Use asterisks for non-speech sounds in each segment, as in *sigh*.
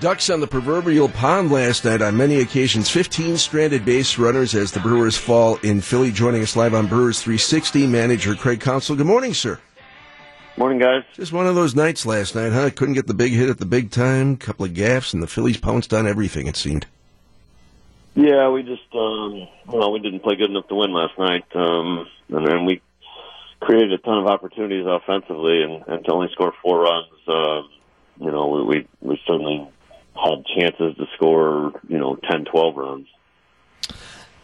Ducks on the proverbial pond last night on many occasions. 15 stranded base runners as the Brewers fall in Philly. Joining us live on Brewers 360, manager Craig Counsell. Good morning, sir. Morning, guys. Just one of those nights last night, huh? Couldn't get the big hit at the big time. Couple of gaffes, and the Phillies pounced on everything. It seemed. Yeah, we just, um, well, we didn't play good enough to win last night, um, and then we created a ton of opportunities offensively, and, and to only score four runs, uh, you know, we, we we certainly had chances to score, you know, 10, 12 runs.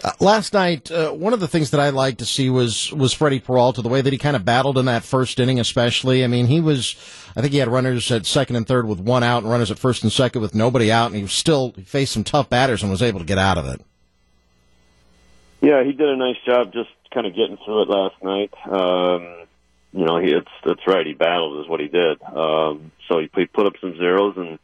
Uh, last night, uh, one of the things that I liked to see was was Freddie Peralta, the way that he kind of battled in that first inning, especially. I mean, he was, I think he had runners at second and third with one out, and runners at first and second with nobody out, and he still he faced some tough batters and was able to get out of it. Yeah, he did a nice job just kind of getting through it last night. Um, you know, he, it's that's right. He battled, is what he did. Um, so he, he put up some zeros and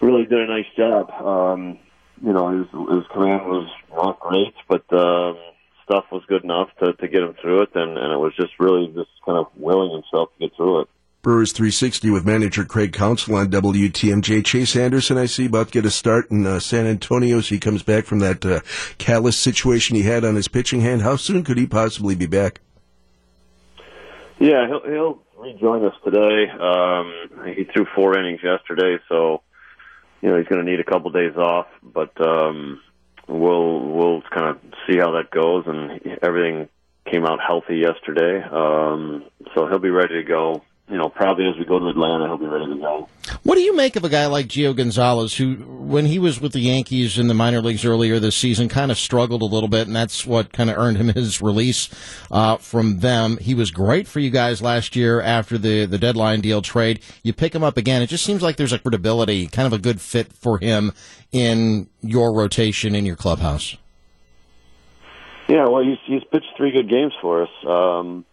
really did a nice job. Um, you know, his, his command was not great, but um, stuff was good enough to, to get him through it, and, and it was just really just kind of willing himself to get through it. Brewers 360 with manager Craig Counsell on WTMJ. Chase Anderson, I see, about to get a start in uh, San Antonio, so he comes back from that uh, callous situation he had on his pitching hand. How soon could he possibly be back? Yeah, he'll, he'll rejoin us today. Um, he threw four innings yesterday, so you know he's going to need a couple days off, but um, we'll we'll kind of see how that goes. And everything came out healthy yesterday, um, so he'll be ready to go. You know, probably as we go to Atlanta, he'll be ready to go. What do you make of a guy like Gio Gonzalez, who, when he was with the Yankees in the minor leagues earlier this season, kind of struggled a little bit, and that's what kind of earned him *laughs* his release uh, from them. He was great for you guys last year after the the deadline deal trade. You pick him up again; it just seems like there's a credibility, kind of a good fit for him in your rotation in your clubhouse. Yeah, well, he's he's pitched three good games for us, um,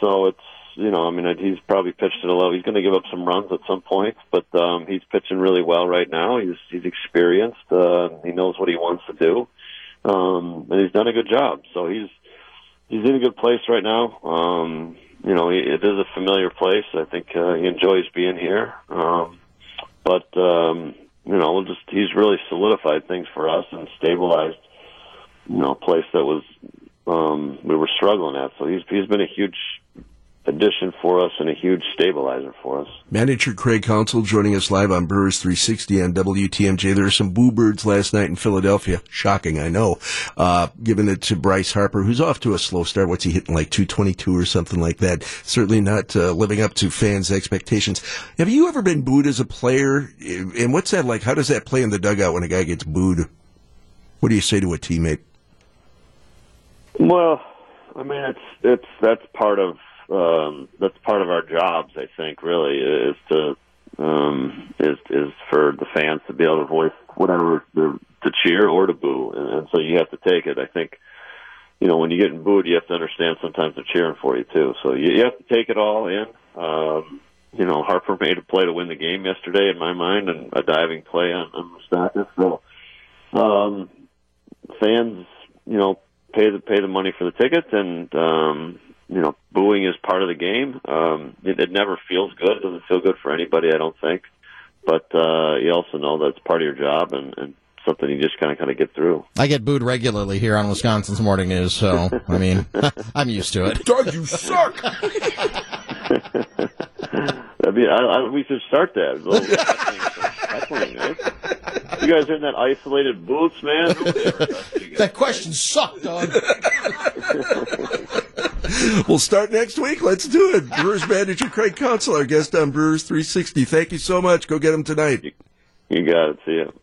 so it's you know, I mean, he's probably pitched at a level. He's going to give up some runs at some point, but um, he's pitching really well right now. He's he's experienced. Uh, he knows what he wants to do, um, and he's done a good job. So he's he's in a good place right now. Um, you know, he, it is a familiar place. I think uh, he enjoys being here. Um, but um, you know, we'll just he's really solidified things for us and stabilized. You know, a place that was um, we were struggling at. So he's he's been a huge addition for us and a huge stabilizer for us. Manager Craig Counsell joining us live on Brewers 360 on WTMJ. There were some boo birds last night in Philadelphia. Shocking, I know. Uh, giving it to Bryce Harper, who's off to a slow start. What's he hitting, like 222 or something like that? Certainly not uh, living up to fans' expectations. Have you ever been booed as a player? And what's that like? How does that play in the dugout when a guy gets booed? What do you say to a teammate? Well, I mean, it's it's that's part of um, that's part of our jobs. I think really is to um, is is for the fans to be able to voice whatever to cheer or to boo, and, and so you have to take it. I think you know when you get booed, you have to understand sometimes they're cheering for you too. So you, you have to take it all in. Um, you know, Harper made a play to win the game yesterday, in my mind, and a diving play on, on Moustakas. So um, fans, you know, pay the pay the money for the tickets, and um, you know, booing is part of the game. Um, it, it never feels good. It doesn't feel good for anybody, I don't think. But uh, you also know that it's part of your job and, and something you just kind of kind of get through. I get booed regularly here on Wisconsin's Morning News, so I mean, *laughs* *laughs* I'm used to it. Doug, you suck. *laughs* I mean, I, I, we should start that. You guys are in that isolated booths, man. that question sucked, Doug. We'll start next week. Let's do it. *laughs* Brewers manager Craig Counsell, our guest on Brewers 360. Thank you so much. Go get him tonight. You got it. See you.